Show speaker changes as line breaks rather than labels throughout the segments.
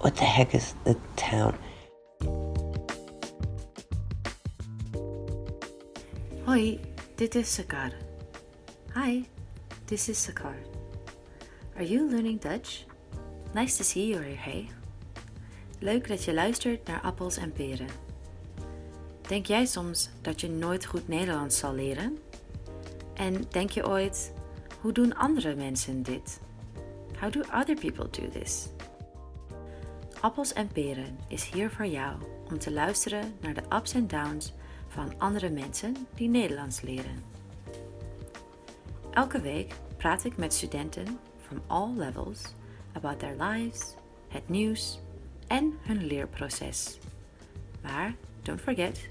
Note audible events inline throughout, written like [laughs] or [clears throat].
What the heck is the town?
Hoi, dit is Sakar. Hi, this is Sakar. Are you learning Dutch? Nice to see you here. Leuk dat je luistert naar Appels en Peren. Denk jij soms dat je nooit goed Nederlands zal leren? En denk je ooit, hoe doen andere mensen dit? How do other people do this? Appels en Peren is hier voor jou om te luisteren naar de ups en downs van andere mensen die Nederlands leren. Elke week praat ik met studenten from all levels about their lives, het nieuws en hun leerproces. Maar don't forget,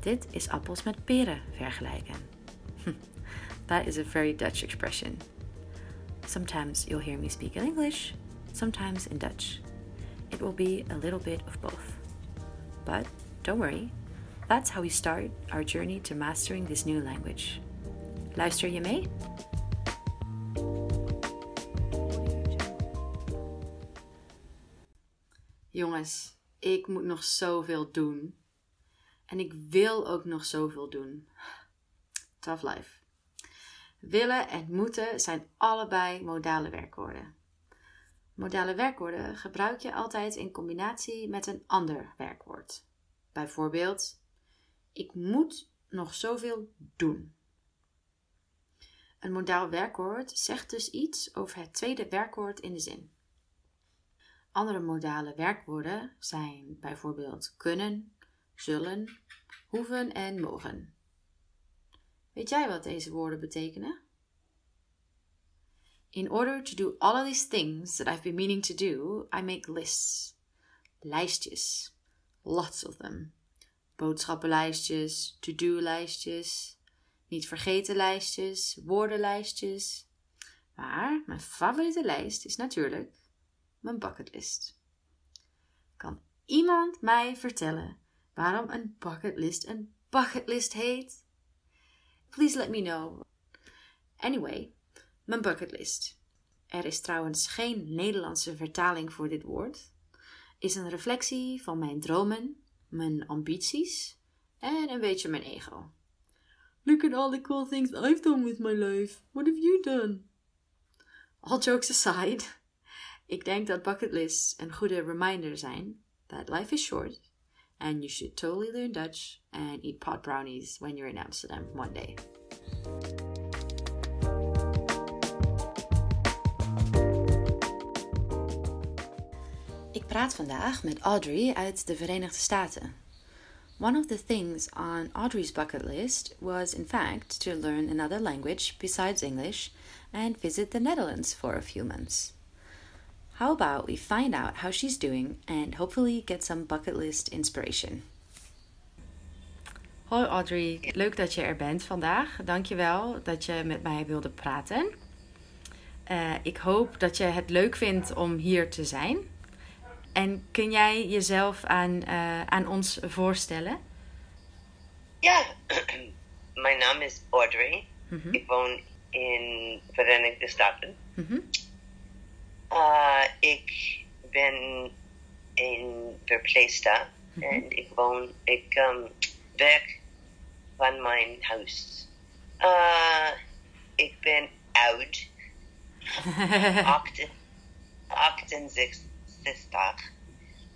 dit is appels met peren vergelijken. [laughs] that is a very Dutch expression. Sometimes you'll hear me speak in English, sometimes in Dutch. It will be a little bit of both. But don't worry, that's how we start our journey to mastering this new language. Luister je mee? Jongens, ik moet nog zoveel doen. En ik wil ook nog zoveel doen. Tough life. Willen en moeten zijn allebei modale werkwoorden. Modale werkwoorden gebruik je altijd in combinatie met een ander werkwoord. Bijvoorbeeld, ik moet nog zoveel doen. Een modaal werkwoord zegt dus iets over het tweede werkwoord in de zin. Andere modale werkwoorden zijn bijvoorbeeld kunnen, zullen, hoeven en mogen. Weet jij wat deze woorden betekenen? In order to do all of these things that I've been meaning to do, I make lists. Lijstjes. Lots of them. Boodschappenlijstjes, to-do-lijstjes, niet vergeten lijstjes, woordenlijstjes. Maar mijn favoriete lijst is natuurlijk mijn bucketlist. Kan iemand mij vertellen waarom een bucketlist een bucketlist heet? Please let me know. Anyway, mijn bucketlist. Er is trouwens geen Nederlandse vertaling voor dit woord. Is een reflectie van mijn dromen, mijn ambities en een beetje mijn ego. Look at all the cool things I've done with my life. What have you done? All jokes aside, ik denk dat bucketlists een goede reminder zijn that life is short and you should totally learn Dutch and eat pot brownies when you're in Amsterdam one day. Praat vandaag met Audrey uit de Verenigde Staten. One of the things on Audrey's bucket list was, in fact, to learn another language besides English and visit the Netherlands for a few months. How about we find out how she's doing and hopefully get some bucket list inspiration? Hoi Audrey, leuk dat je er bent vandaag. Dankjewel dat je met mij wilde praten. Uh, ik hoop dat je het leuk vindt om hier te zijn. En kun jij jezelf aan, uh, aan ons voorstellen?
Ja, [clears throat] mijn naam is Audrey. Mm -hmm. Ik woon in Verenigde Staten. Mm -hmm. uh, ik ben een verpleegster mm -hmm. en ik woon, ik um, werk van mijn huis. Uh, ik ben oud. [laughs] 68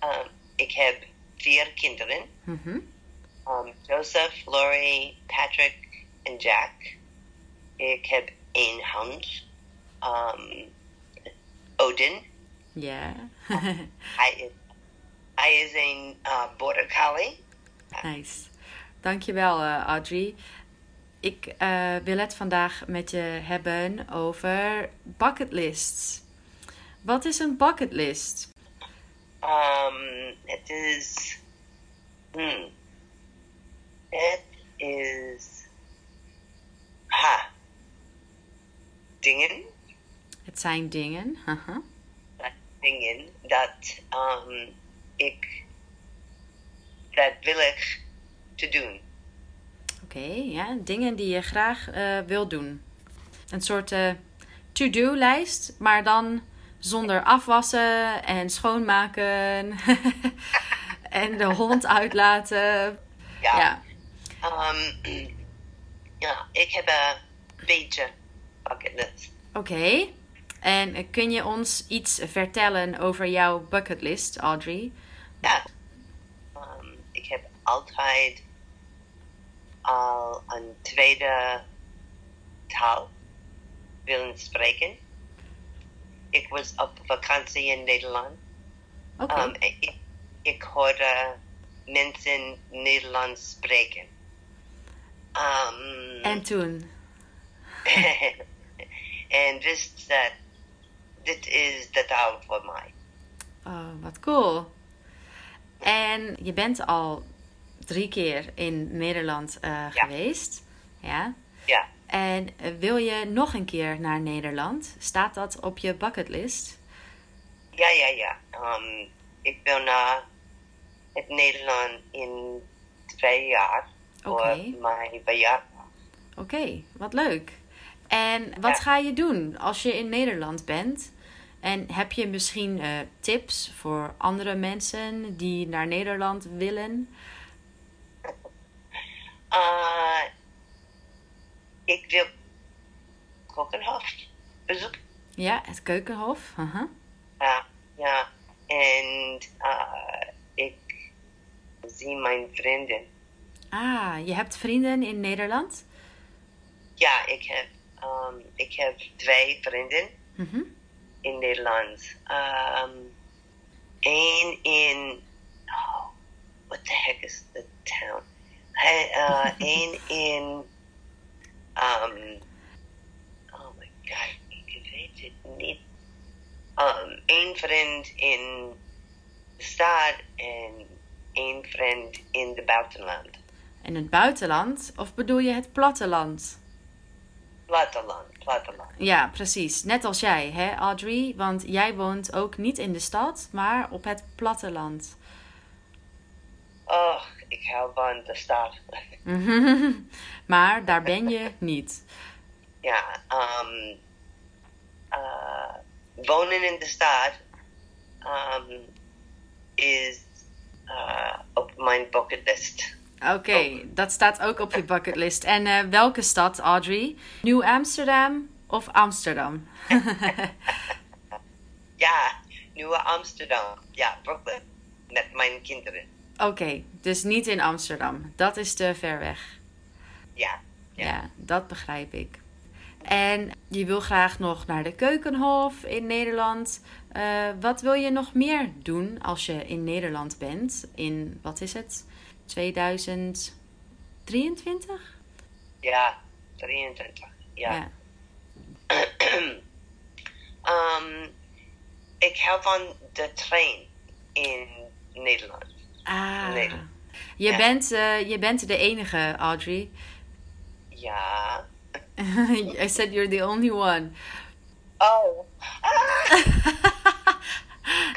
Um, ik heb vier kinderen. Mm -hmm. um, Joseph, Laurie, Patrick en Jack. Ik heb één hond. Um, Odin.
Ja. [laughs]
hij, is, hij is een uh, border collie.
Nice. Dankjewel, uh, Audrey. Ik uh, wil het vandaag met je hebben over bucketlists. Wat is een bucketlist?
Um, it is. Hmm. It is. Ha. Dingen.
Het zijn dingen. Haha.
Dingen dat um, ik. Dat wil ik te doen.
Oké, okay, ja. Dingen die je graag uh, wil doen. Een soort uh, to-do-lijst, maar dan zonder afwassen en schoonmaken [laughs] en de hond uitlaten.
Ja.
Ja.
Ehm, ja, ik heb een beetje bucketlist.
Oké. En kun je ons iets vertellen over jouw bucketlist, Audrey?
Ja. Ehm, ik heb altijd al een tweede taal willen spreken. Ik was op vakantie in Nederland.
Oké.
Ehm, ik, ik hoorde mensen Nederlands spreken. Ehm,
en toen? [laughs]
en wist dat dit is de taal voor mij.
Oh, wat cool. En je bent al drie keer in Nederland eh, geweest. Ja.
Ja,
En wil je nog een keer naar Nederland? Staat dat op je bucketlist?
ja, ja, ja. Ehm, ik wil naar het Nederland in twee jaar
Oké.
voor mijn verjaardag.
Oké, wat leuk. En wat
Ja.
ga je doen als je in Nederland bent? En heb je misschien eh, tips voor andere mensen die naar Nederland willen?
Uh, [laughs] ik wil Kokenhof bezoeken.
Ja, het Keukenhof. Aha.
Ja, ja. En uh, ik zie mijn vrienden.
Ah, je hebt vrienden in Nederland?
Ja, ik heb, um, ik heb twee vrienden
Mhm.
in Nederland. Um, Eén in, oh, what the heck is the town? Uh, Eén [laughs] in, um, oh my god, ik weet het niet. Um, Eén vriend in de stad en één vriend in het buitenland.
In het buitenland? Of bedoel je het platteland?
Platteland, platteland.
Ja, precies. Net als jij, hè, Audrey? Want jij woont ook niet in de stad, maar op het platteland.
Oh, ik hou van de stad. [laughs]
maar daar ben je niet.
ja, um, uh, wonen in de stad um, is uh, op mijn bucketlist.
Oké, dat staat ook op je bucketlist. En eh, welke stad, Audrey? Nieuw Amsterdam of Amsterdam? [laughs]
Ja, Nieuwe Amsterdam. Ja, Brooklyn. Met mijn kinderen.
Oké, dus niet in Amsterdam. Dat is te ver weg.
Ja,
Ja. dat begrijp ik. En je wil graag nog naar de Keukenhof in Nederland. Eh, wat wil je nog meer doen als je in Nederland bent? In, wat is het? 2023?
ja, 23. Ja.
ja.
Um, [clears throat] ik hou van de trein in Nederland.
Ah.
Nee.
Je,
Ja.
bent, eh, je bent de enige, Audrey.
Ja. [laughs]
I said you're the only one.
Oh. [laughs]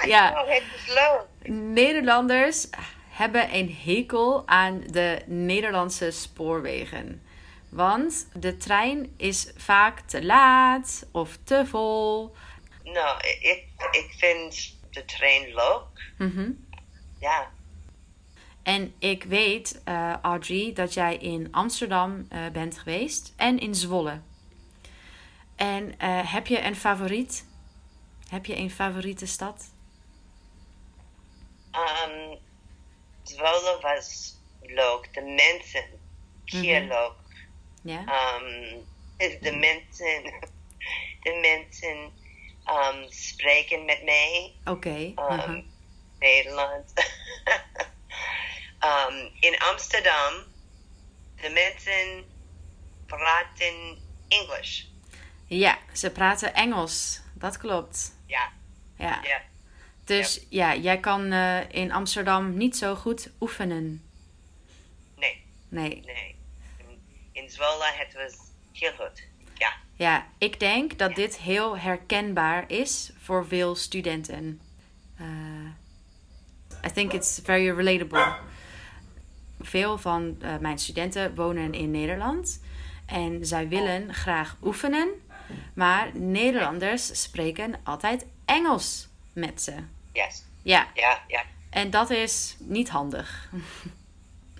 Ja.
Het is leuk.
Nederlanders hebben een hekel aan de Nederlandse spoorwegen. Want de trein is vaak te laat of te vol.
Nou, ik, ik vind de trein leuk.
Mhm.
Ja.
En ik weet, eh, Audrey, dat jij in Amsterdam eh, bent geweest en in Zwolle. En eh, heb je een favoriet? Heb je een favoriete stad?
Um, Zwolle was leuk. De mensen hier
Mhm.
leuk.
Ja?
Um, [laughs] de mensen, [laughs] de mensen um, spreken met mij.
Oké.
Um,
mhm.
Nederland. [laughs] um, in Amsterdam, de mensen praten Engels.
Ja, ze praten Engels. Dat klopt.
Ja,
Ja.
ja.
Dus ja, jij kan eh, in Amsterdam niet zo goed oefenen.
Nee,
Nee.
nee. In, Zwolle, het was heel goed. Ja.
Ja, ik denk dat dit heel herkenbaar is voor veel studenten. Eh, I think it's very relatable. Veel van eh, mijn studenten wonen in Nederland en zij willen graag oefenen, maar Nederlanders spreken altijd Engels met ze.
Yes.
Ja,
Ja, ja.
en dat is niet handig.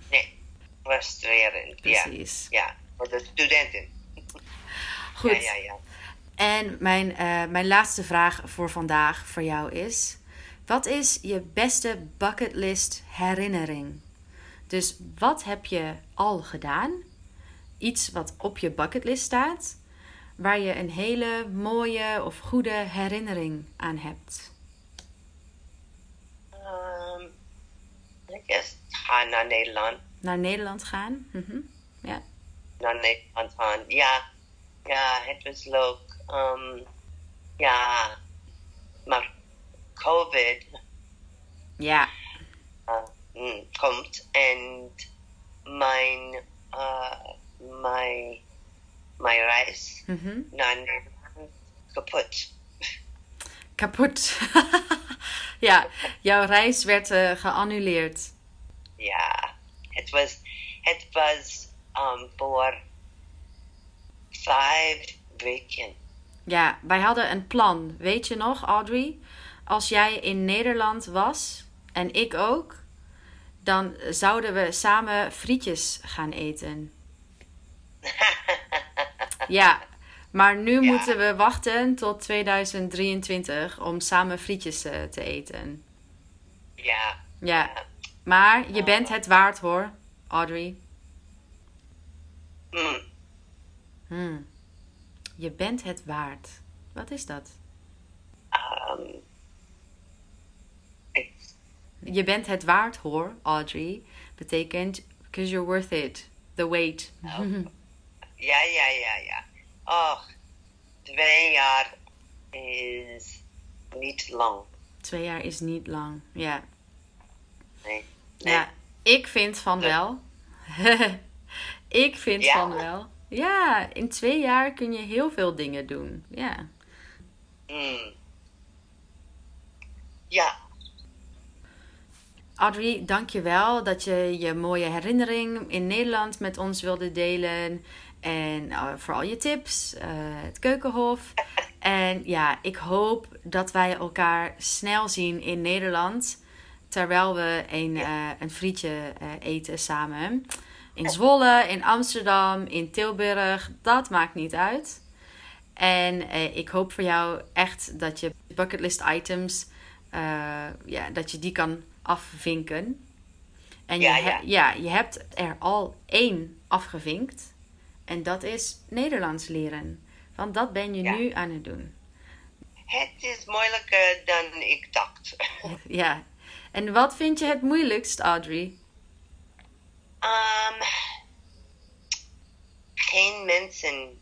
Nee. Frustrerend. Ja.
Precies.
Ja. Voor de studenten.
Goed.
Ja, ja, ja.
En mijn, eh, mijn laatste vraag voor vandaag voor jou is: wat is je beste bucketlist herinnering? Dus wat heb je al gedaan? Iets wat op je bucketlist staat, waar je een hele mooie of goede herinnering aan hebt.
Um, I guess gaan naar Nederland.
Naar Nederland gaan? Mhm. Ja.
Naar Nederland gaan. Ja. Ja, het was leuk. Um, ja. Maar COVID
Ja.
Mm, komt en mijn, uh, mijn, mijn reis
Mhm.
kapot.
Kapot. [laughs] ja, jouw reis werd eh, geannuleerd.
Ja, het was, het was um, voor vijf weken.
Ja, wij hadden een plan. Weet je nog, Audrey? Als jij in Nederland was en ik ook, dan zouden we samen frietjes gaan eten. [laughs] Ja, maar nu
Ja.
moeten we wachten tot 2023 om samen frietjes eh, te eten.
Ja,
Ja, maar je bent het waard hoor, Audrey.
mm,
Hmm. Je bent het waard. Wat is dat?
um,
Je bent het waard hoor, Audrey. Betekent because you're worth it. The wait. [laughs]
ja, ja, ja, ja. Oh, twee jaar is niet lang.
Twee jaar is niet lang. Ja.
Nee. nee.
Ja, ik vind van
Nee.
wel. [laughs] ik vind
Ja?
van wel. Ja, in twee jaar kun je heel veel dingen doen. Ja.
Mm. Ja,
Audrey, dank je wel dat je je mooie herinnering in Nederland met ons wilde delen. En eh, vooral je tips, eh, het keukenhof. [laughs] En ja, ik hoop dat wij elkaar snel zien in Nederland. Terwijl we een, eh, een frietje eten samen. In Zwolle, in Amsterdam, in Tilburg. Dat maakt niet uit. En ik hoop voor jou echt dat je bucketlist items, ja, dat je die kan afvinken. En
Ja,
je,
ja.
ja, je hebt er al één afgevinkt. En dat is Nederlands leren. Want dat ben je
Ja.
nu aan het doen.
het is moeilijker dan ik dacht. [laughs]
Ja. En wat vind je het moeilijkst, Audrey?
Um, geen mensen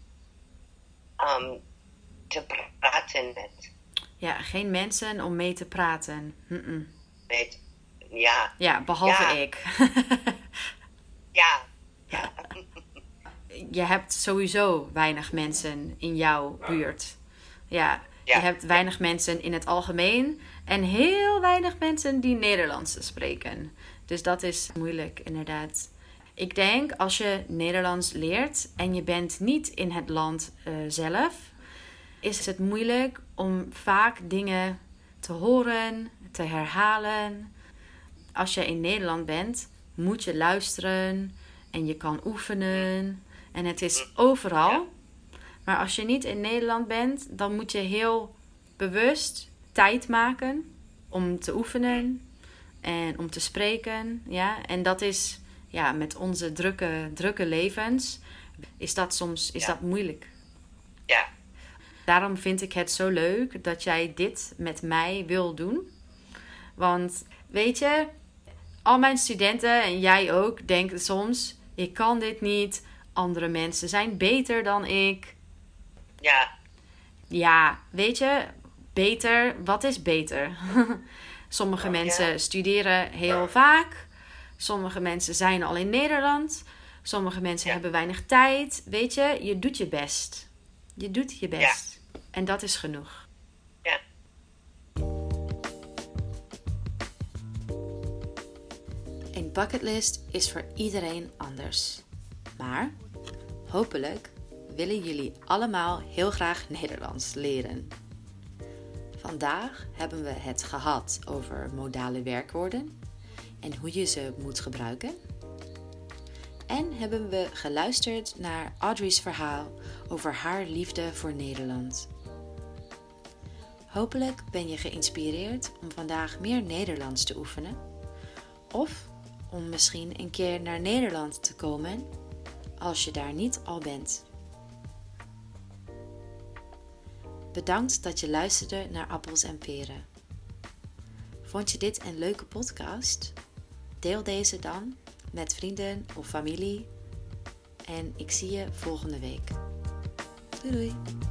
um, te praten met.
Ja, geen mensen om mee te praten. Mm-mm.
met ja,
Ja, behalve
Ja.
ik. [laughs]
ja, ja. [laughs]
je hebt sowieso weinig mensen in jouw buurt. Ja,
Ja.
je hebt weinig mensen in het algemeen en heel weinig mensen die Nederlands spreken. Dus dat is moeilijk, inderdaad. Ik denk als je Nederlands leert en je bent niet in het land eh, zelf, is het moeilijk om vaak dingen te horen, te herhalen. Als je in Nederland bent, moet je luisteren en je kan oefenen. En het is overal. Maar als je niet in Nederland bent, dan moet je heel bewust tijd maken om te oefenen en om te spreken. Ja? En dat is ja, met onze drukke, drukke levens, is dat soms is
Ja.
dat moeilijk.
ja.
Daarom vind ik het zo leuk dat jij dit met mij wil doen. Want weet je, al mijn studenten en jij ook denken soms: ik kan dit niet. Andere mensen zijn beter dan ik.
ja.
Ja, weet je, beter, wat is beter? [laughs] Sommige mensen studeren heel vaak. Sommige mensen zijn al in Nederland. Sommige mensen
Ja.
hebben weinig tijd. Weet je, je doet je best. Je doet je best. En dat is genoeg. Een bucketlist is voor iedereen anders. Maar hopelijk willen jullie allemaal heel graag Nederlands leren. Vandaag hebben we het gehad over modale werkwoorden en hoe je ze moet gebruiken. En hebben we geluisterd naar Audrey's verhaal over haar liefde voor Nederland. Hopelijk ben je geïnspireerd om vandaag meer Nederlands te oefenen. Of om misschien een keer naar Nederland te komen als je daar niet al bent. Bedankt dat je luisterde naar Appels en Peren. Vond je dit een leuke podcast? Deel deze dan met vrienden of familie. En ik zie je volgende week. Doei doei!